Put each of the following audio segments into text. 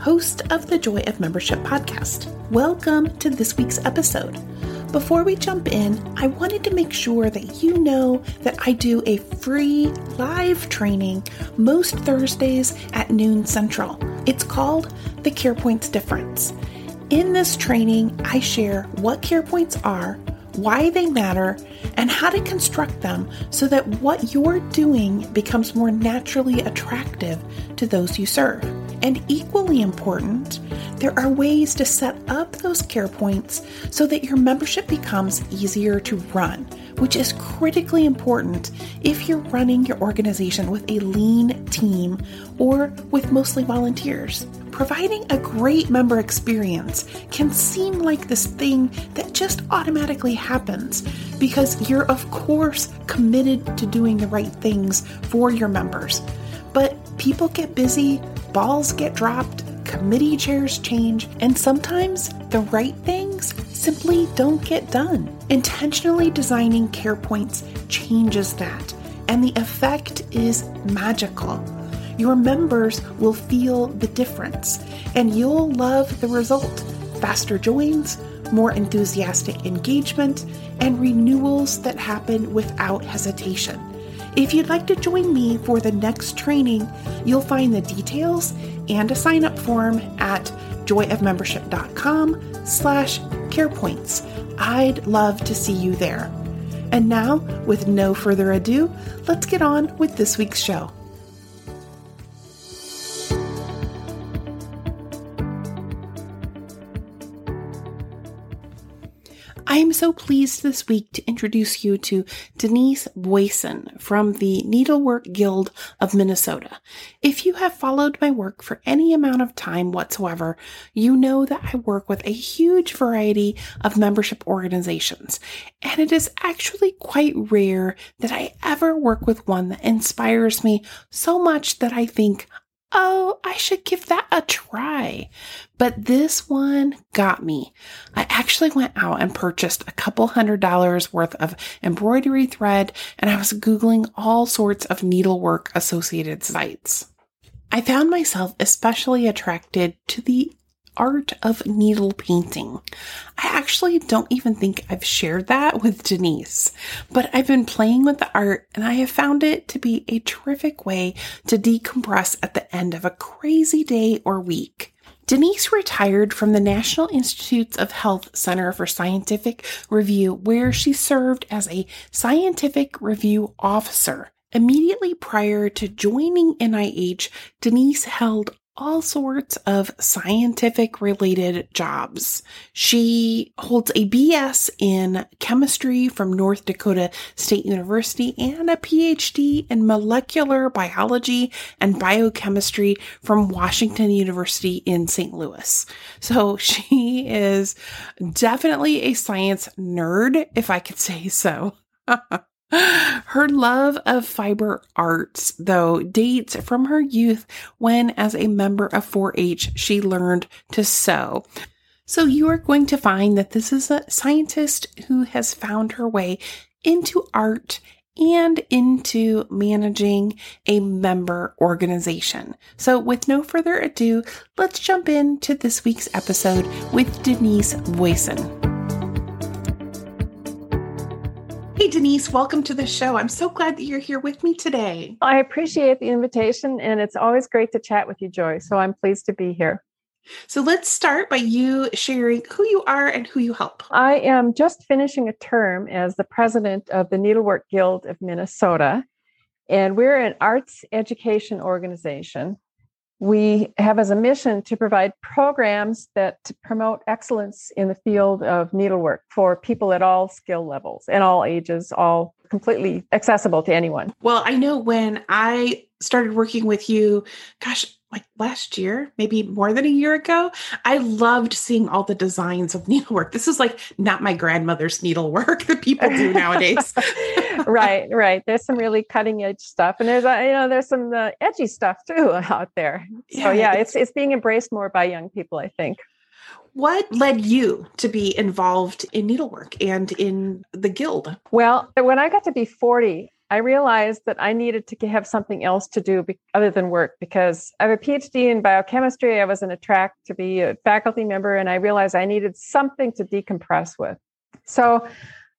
host of the Joy of Membership podcast. Welcome to this week's episode. Before we jump in, I wanted to make sure that you know that I do a free live training most Thursdays at noon central. It's called the Care Points Difference. In this training, I share what Care Points are, why they matter, and how to construct them so that what you're doing becomes more naturally attractive to those you serve. And equally important, there are ways to set up those care points so that your membership becomes easier to run, which is critically important if you're running your organization with a lean team or with mostly volunteers. Providing a great member experience can seem like this thing that just automatically happens because you're, of course, committed to doing the right things for your members. People get busy, balls get dropped, committee chairs change, and sometimes the right things simply don't get done. Intentionally designing care points changes that, and the effect is magical. Your members will feel the difference, and you'll love the result faster joins, more enthusiastic engagement, and renewals that happen without hesitation. If you'd like to join me for the next training, you'll find the details and a sign up form at joyofmembership.com slash carepoints. I'd love to see you there. And now, with no further ado, let's get on with this week's show. I am so pleased this week to introduce you to Denise Beusen from the Needlework Guild of Minnesota. If you have followed my work for any amount of time whatsoever, you know that I work with a huge variety of membership organizations, and it is actually quite rare that I ever work with one that inspires me so much that I think oh, I should give that a try. But this one got me. I actually went out and purchased a couple hundred dollars worth of embroidery thread, and I was Googling all sorts of needlework associated sites. I found myself especially attracted to the art of needle painting. I actually don't even think I've shared that with Denise, but I've been playing with the art and I have found it to be a terrific way to decompress at the end of a crazy day or week. Denise retired from the National Institutes of Health Center for Scientific Review, where she served as a scientific review officer. Immediately prior to joining NIH, Denise held all sorts of scientific related jobs. She holds a BS in chemistry from North Dakota State University and a PhD in molecular biology and biochemistry from Washington University in St. Louis. So she is definitely a science nerd, if I could say so. Her love of fiber arts, though, dates from her youth when, as a member of 4 H, she learned to sew. So, you are going to find that this is a scientist who has found her way into art and into managing a member organization. So, with no further ado, let's jump into this week's episode with Denise Beusen. Denise, welcome to the show. I'm so glad that you're here with me today. I appreciate the invitation, and it's always great to chat with you, Joy. So I'm pleased to be here. So let's start by you sharing who you are and who you help. I am just finishing a term as the president of the Needlework Guild of Minnesota, and we're an arts education organization. We have as a mission to provide programs that promote excellence in the field of needlework for people at all skill levels and all ages, all completely accessible to anyone. Well, I know when I started working with you, gosh, like last year, maybe more than a year ago, I loved seeing all the designs of needlework. This is like not my grandmother's needlework that people do nowadays. Right, right. There's some really cutting edge stuff, and there's uh, you know there's some uh, edgy stuff too out there. So yeah, yeah it's it's being embraced more by young people, I think. What led you to be involved in needlework and in the guild? Well, when I got to be 40, I realized that I needed to have something else to do be- other than work because I have a PhD in biochemistry. I was in a track to be a faculty member, and I realized I needed something to decompress with. So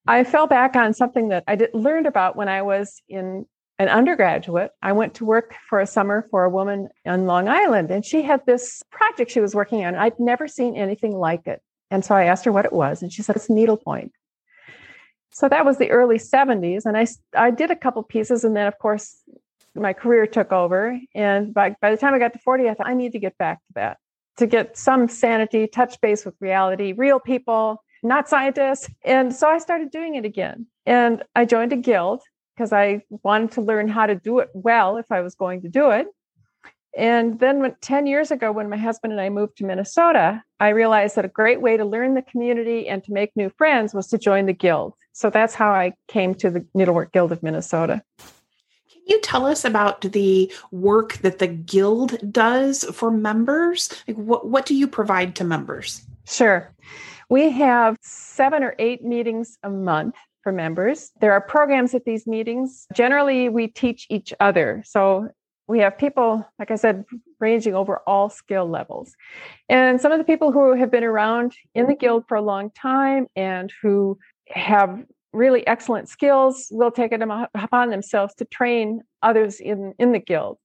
I fell back on something that I did, learned about when I was in an undergraduate. I went to work for a summer for a woman on Long Island, and she had this project she was working on. I'd never seen anything like it. And so I asked her what it was, and she said, It's needlepoint. So that was the early 70s. And I, I did a couple pieces. And then, of course, my career took over. And by, by the time I got to 40, I thought I need to get back to that to get some sanity, touch base with reality, real people, not scientists. And so I started doing it again. And I joined a guild because I wanted to learn how to do it well if I was going to do it. And then when, 10 years ago, when my husband and I moved to Minnesota, I realized that a great way to learn the community and to make new friends was to join the guild. So that's how I came to the Needlework Guild of Minnesota. Can you tell us about the work that the guild does for members? Like what, what do you provide to members? Sure. We have seven or eight meetings a month for members. There are programs at these meetings. Generally, we teach each other. So we have people, like I said, ranging over all skill levels. And some of the people who have been around in the guild for a long time and who have really excellent skills will take it upon themselves to train others in, in the guild.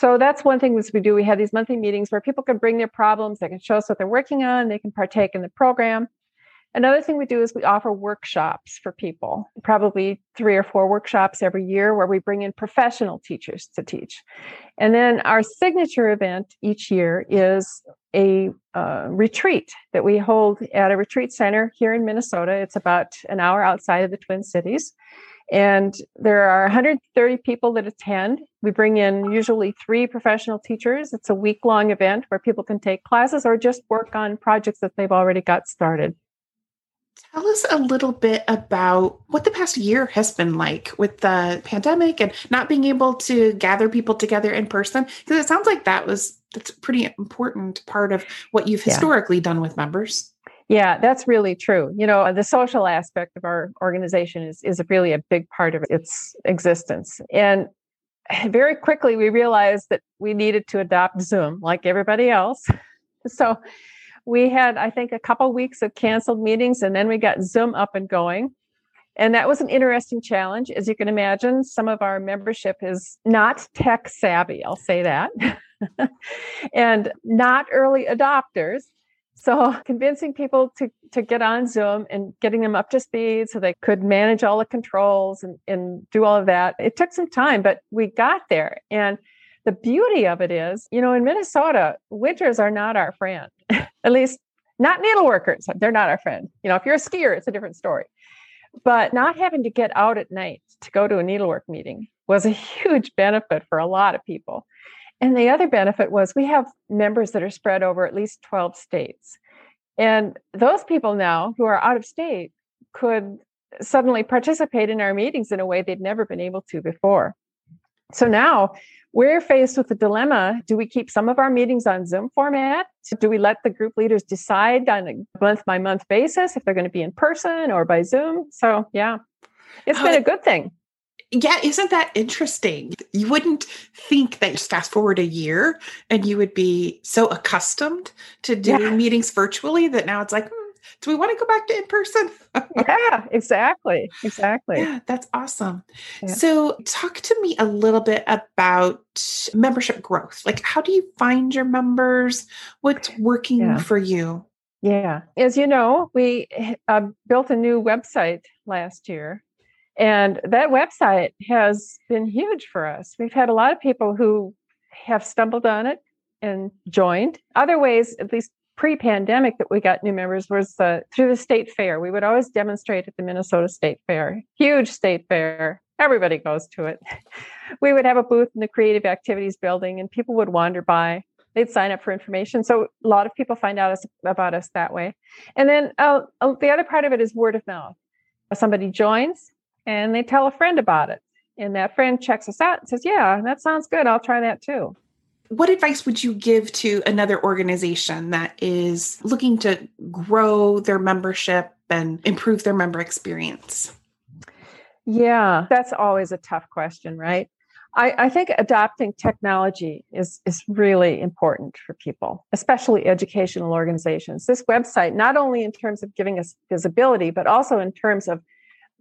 So that's one thing we do. We have these monthly meetings where people can bring their problems, they can show us what they're working on, they can partake in the program. Another thing we do is we offer workshops for people, probably three or four workshops every year where we bring in professional teachers to teach. And then our signature event each year is a uh, retreat that we hold at a retreat center here in Minnesota. It's about an hour outside of the Twin Cities. And there are 130 people that attend. We bring in usually three professional teachers. It's a week long event where people can take classes or just work on projects that they've already got started. Tell us a little bit about what the past year has been like with the pandemic and not being able to gather people together in person. Because it sounds like that was that's a pretty important part of what you've historically yeah. done with members. Yeah, that's really true. You know, the social aspect of our organization is, is really a big part of its existence. And very quickly, we realized that we needed to adopt Zoom like everybody else. So we had, I think, a couple weeks of canceled meetings, and then we got Zoom up and going. And that was an interesting challenge. As you can imagine, some of our membership is not tech savvy, I'll say that, and not early adopters. So convincing people to, to get on Zoom and getting them up to speed so they could manage all the controls and, and do all of that. It took some time, but we got there. And the beauty of it is, you know, in Minnesota, winters are not our friend, at least not needleworkers. They're not our friend. You know, if you're a skier, it's a different story. But not having to get out at night to go to a needlework meeting was a huge benefit for a lot of people. And the other benefit was we have members that are spread over at least 12 states. And those people now who are out of state could suddenly participate in our meetings in a way they'd never been able to before. So now we're faced with the dilemma do we keep some of our meetings on Zoom format? Do we let the group leaders decide on a month by month basis if they're going to be in person or by Zoom? So, yeah, it's been a good thing. Yeah, isn't that interesting? You wouldn't think that just fast forward a year and you would be so accustomed to doing yeah. meetings virtually that now it's like, hmm, do we want to go back to in person? yeah, exactly. Exactly. Yeah, that's awesome. Yeah. So, talk to me a little bit about membership growth. Like, how do you find your members? What's working yeah. for you? Yeah. As you know, we uh, built a new website last year. And that website has been huge for us. We've had a lot of people who have stumbled on it and joined. Other ways, at least pre-pandemic, that we got new members was uh, through the state fair. We would always demonstrate at the Minnesota State Fair, huge state fair. Everybody goes to it. We would have a booth in the Creative Activities Building, and people would wander by. They'd sign up for information. So a lot of people find out about us that way. And then uh, uh, the other part of it is word of mouth. Somebody joins and they tell a friend about it, and that friend checks us out and says, "Yeah, that sounds good. I'll try that too." what advice would you give to another organization that is looking to grow their membership and improve their member experience? Yeah, that's always a tough question, right? I, I, think adopting technology is, is really important for people, especially educational organizations. This website, not only in terms of giving us visibility, but also in terms of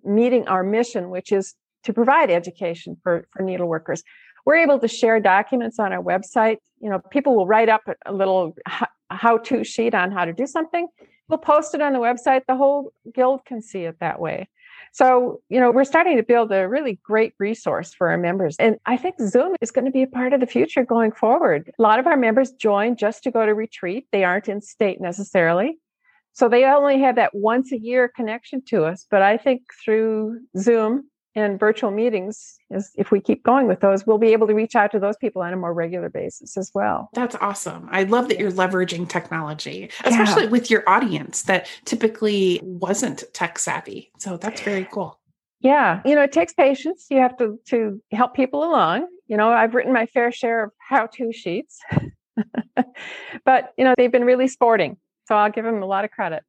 meeting our mission, which is to provide education for, for needle workers we're able to share documents on our website. You know, people will write up a little how to sheet on how to do something. We'll post it on the website. The whole guild can see it that way. So, you know, we're starting to build a really great resource for our members. And I think Zoom is going to be a part of the future going forward. A lot of our members join just to go to retreat, they aren't in state necessarily. So they only have that once a year connection to us. But I think through Zoom and virtual meetings is if we keep going with those we'll be able to reach out to those people on a more regular basis as well. That's awesome. I love that you're leveraging technology especially yeah. with your audience that typically wasn't tech savvy. So that's very cool. Yeah. You know it takes patience. You have to to help people along. You know i've written my fair share of how to sheets. But you know they've been really sporting so i'll give them a lot of credit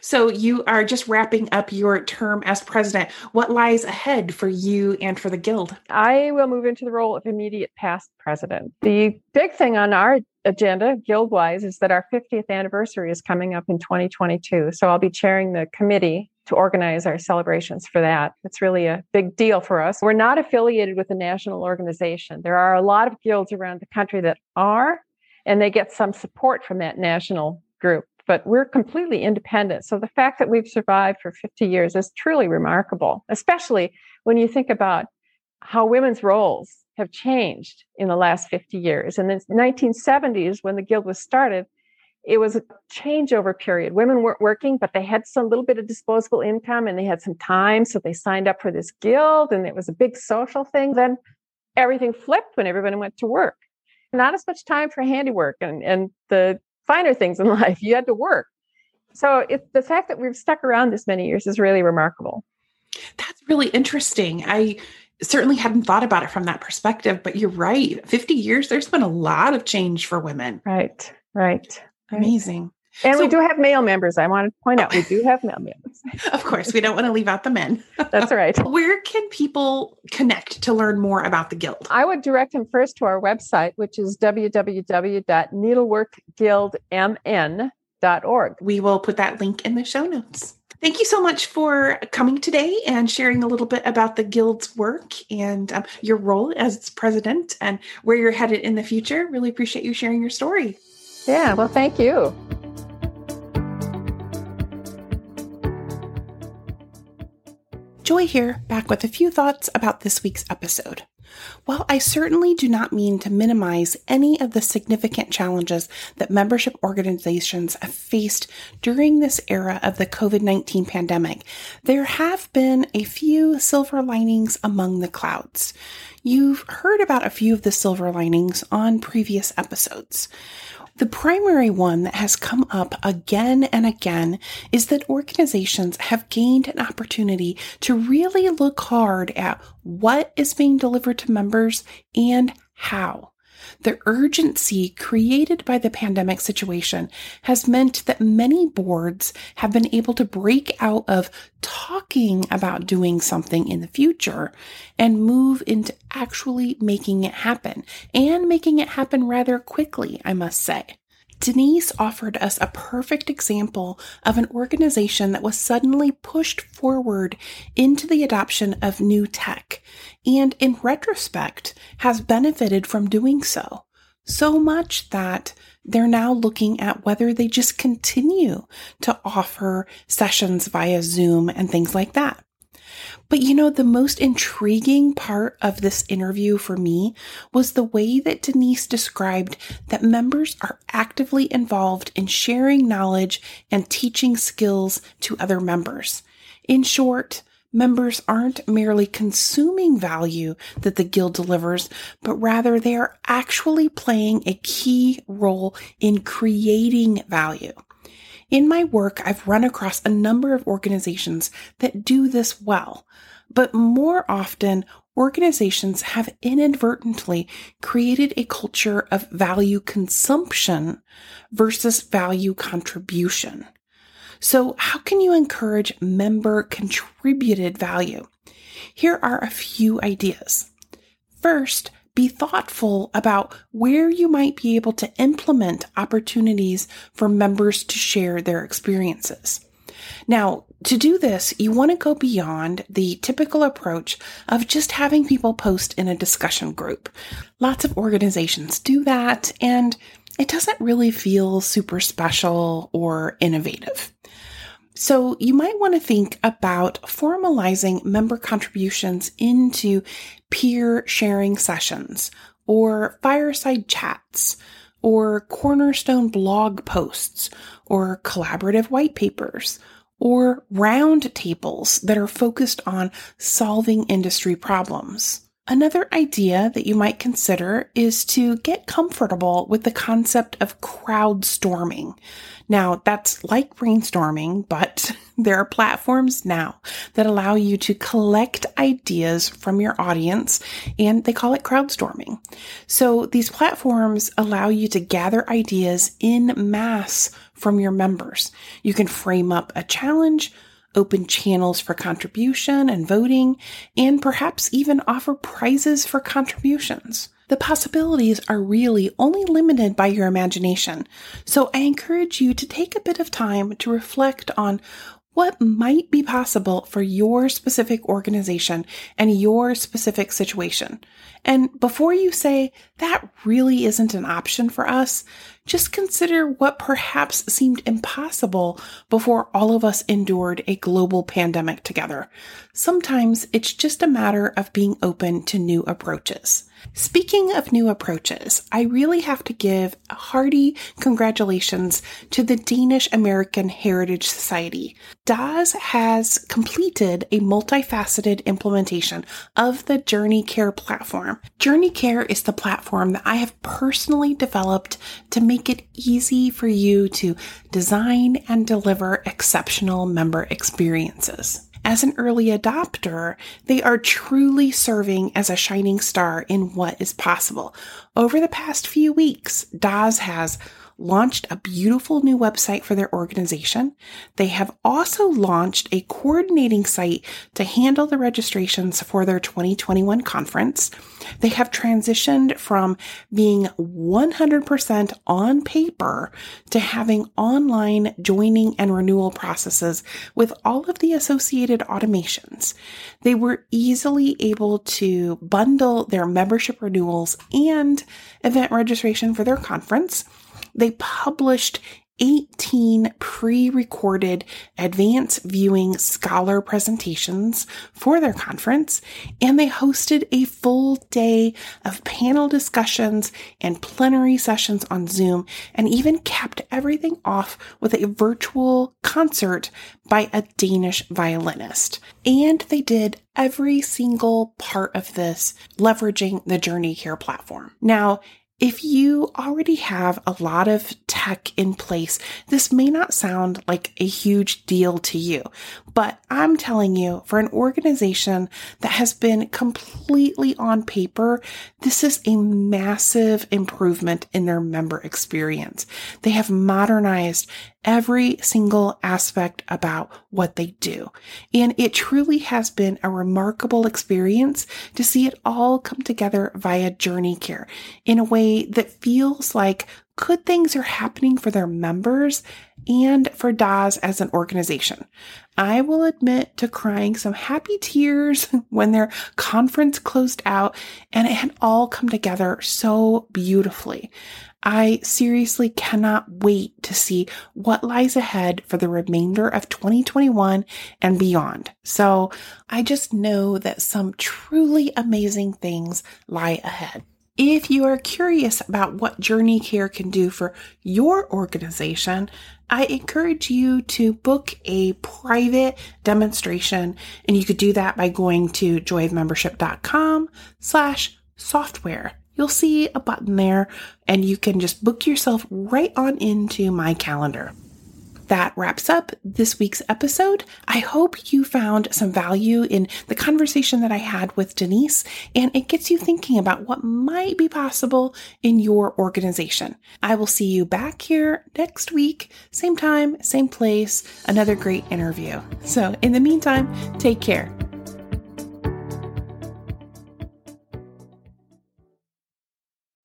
so you are just wrapping up your term as president. What lies ahead for you and for the guild? I will move into the role of immediate past president. The big thing on our agenda, guild wise, is that our 50th anniversary is coming up in 2022. So I'll be chairing the committee to organize our celebrations for that. It's really a big deal for us. We're not affiliated with a national organization. There are a lot of guilds around the country that are, and they get some support from that national group but we're completely independent. So the fact that we've survived for 50 years is truly remarkable, especially when you think about how women's roles have changed in the last 50 years. In the 1970s, when the Guild was started, it was a changeover period. Women weren't working, but they had some little bit of disposable income and they had some time. So they signed up for this guild and it was a big social thing. Then everything flipped when everybody went to work. Not as much time for handiwork and, and the finer things in life. You had to work. So it, the fact that we've stuck around this many years is really remarkable. That's really interesting. I certainly hadn't thought about it from that perspective, but you're right. 50 years, there's been a lot of change for women. Right, right. Amazing. And so, we do have male members. I wanted to point out we do have male members. of course, we don't want to leave out the men. That's right. Where can people connect to learn more about the Guild? I would direct them first to our website, which is www.needleworkguildmn.org. We will put that link in the show notes. Thank you so much for coming today and sharing a little bit about the Guild's work and um, your role as president and where you're headed in the future. Really appreciate you sharing your story. Yeah, well, thank you. Joy here, back with a few thoughts about this week's episode. While I certainly do not mean to minimize any of the significant challenges that membership organizations have faced during this era of the COVID 19 pandemic, there have been a few silver linings among the clouds. You've heard about a few of the silver linings on previous episodes. The primary one that has come up again and again is that organizations have gained an opportunity to really look hard at what is being delivered to members and how. The urgency created by the pandemic situation has meant that many boards have been able to break out of talking about doing something in the future and move into actually making it happen and making it happen rather quickly, I must say. Denise offered us a perfect example of an organization that was suddenly pushed forward into the adoption of new tech, and in retrospect has benefited from doing so. So much that they're now looking at whether they just continue to offer sessions via Zoom and things like that. But you know, the most intriguing part of this interview for me was the way that Denise described that members are actively involved in sharing knowledge and teaching skills to other members. In short, members aren't merely consuming value that the Guild delivers, but rather they are actually playing a key role in creating value. In my work, I've run across a number of organizations that do this well, but more often, organizations have inadvertently created a culture of value consumption versus value contribution. So, how can you encourage member contributed value? Here are a few ideas. First, be thoughtful about where you might be able to implement opportunities for members to share their experiences. Now, to do this, you want to go beyond the typical approach of just having people post in a discussion group. Lots of organizations do that, and it doesn't really feel super special or innovative. So you might want to think about formalizing member contributions into peer sharing sessions or fireside chats or cornerstone blog posts or collaborative white papers or round tables that are focused on solving industry problems. Another idea that you might consider is to get comfortable with the concept of crowdstorming. Now, that's like brainstorming, but there are platforms now that allow you to collect ideas from your audience, and they call it crowdstorming. So these platforms allow you to gather ideas in mass from your members. You can frame up a challenge, open channels for contribution and voting, and perhaps even offer prizes for contributions. The possibilities are really only limited by your imagination, so I encourage you to take a bit of time to reflect on what might be possible for your specific organization and your specific situation. And before you say, that really isn't an option for us, just consider what perhaps seemed impossible before all of us endured a global pandemic together. Sometimes it's just a matter of being open to new approaches. Speaking of new approaches, I really have to give hearty congratulations to the Danish American Heritage Society. DAS has completed a multifaceted implementation of the Journey Care platform. Journey Care is the platform that I have personally developed to make it easy for you to design and deliver exceptional member experiences. As an early adopter, they are truly serving as a shining star in what is possible. Over the past few weeks, DAS has launched a beautiful new website for their organization. They have also launched a coordinating site to handle the registrations for their 2021 conference. They have transitioned from being 100% on paper to having online joining and renewal processes with all of the associated automations. They were easily able to bundle their membership renewals and event registration for their conference they published 18 pre recorded advanced viewing scholar presentations for their conference, and they hosted a full day of panel discussions and plenary sessions on Zoom, and even capped everything off with a virtual concert by a Danish violinist. And they did every single part of this leveraging the Journey Care platform. Now, if you already have a lot of tech in place, this may not sound like a huge deal to you, but I'm telling you, for an organization that has been completely on paper, this is a massive improvement in their member experience. They have modernized every single aspect about what they do. And it truly has been a remarkable experience to see it all come together via Journey Care in a way that feels like good things are happening for their members and for DAS as an organization. I will admit to crying some happy tears when their conference closed out and it had all come together so beautifully. I seriously cannot wait to see what lies ahead for the remainder of 2021 and beyond. So I just know that some truly amazing things lie ahead. If you are curious about what Journey Care can do for your organization, I encourage you to book a private demonstration and you could do that by going to joyofmembership.com slash software. You'll see a button there and you can just book yourself right on into my calendar that wraps up this week's episode. I hope you found some value in the conversation that I had with Denise, and it gets you thinking about what might be possible in your organization. I will see you back here next week, same time, same place, another great interview. So, in the meantime, take care.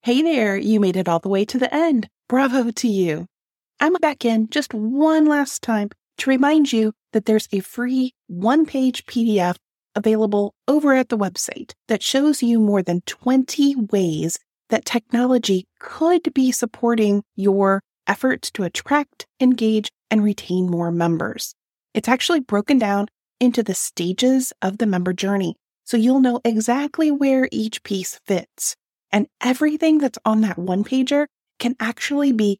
Hey there, you made it all the way to the end. Bravo to you. I'm back in just one last time to remind you that there's a free one page PDF available over at the website that shows you more than 20 ways that technology could be supporting your efforts to attract, engage, and retain more members. It's actually broken down into the stages of the member journey, so you'll know exactly where each piece fits. And everything that's on that one pager can actually be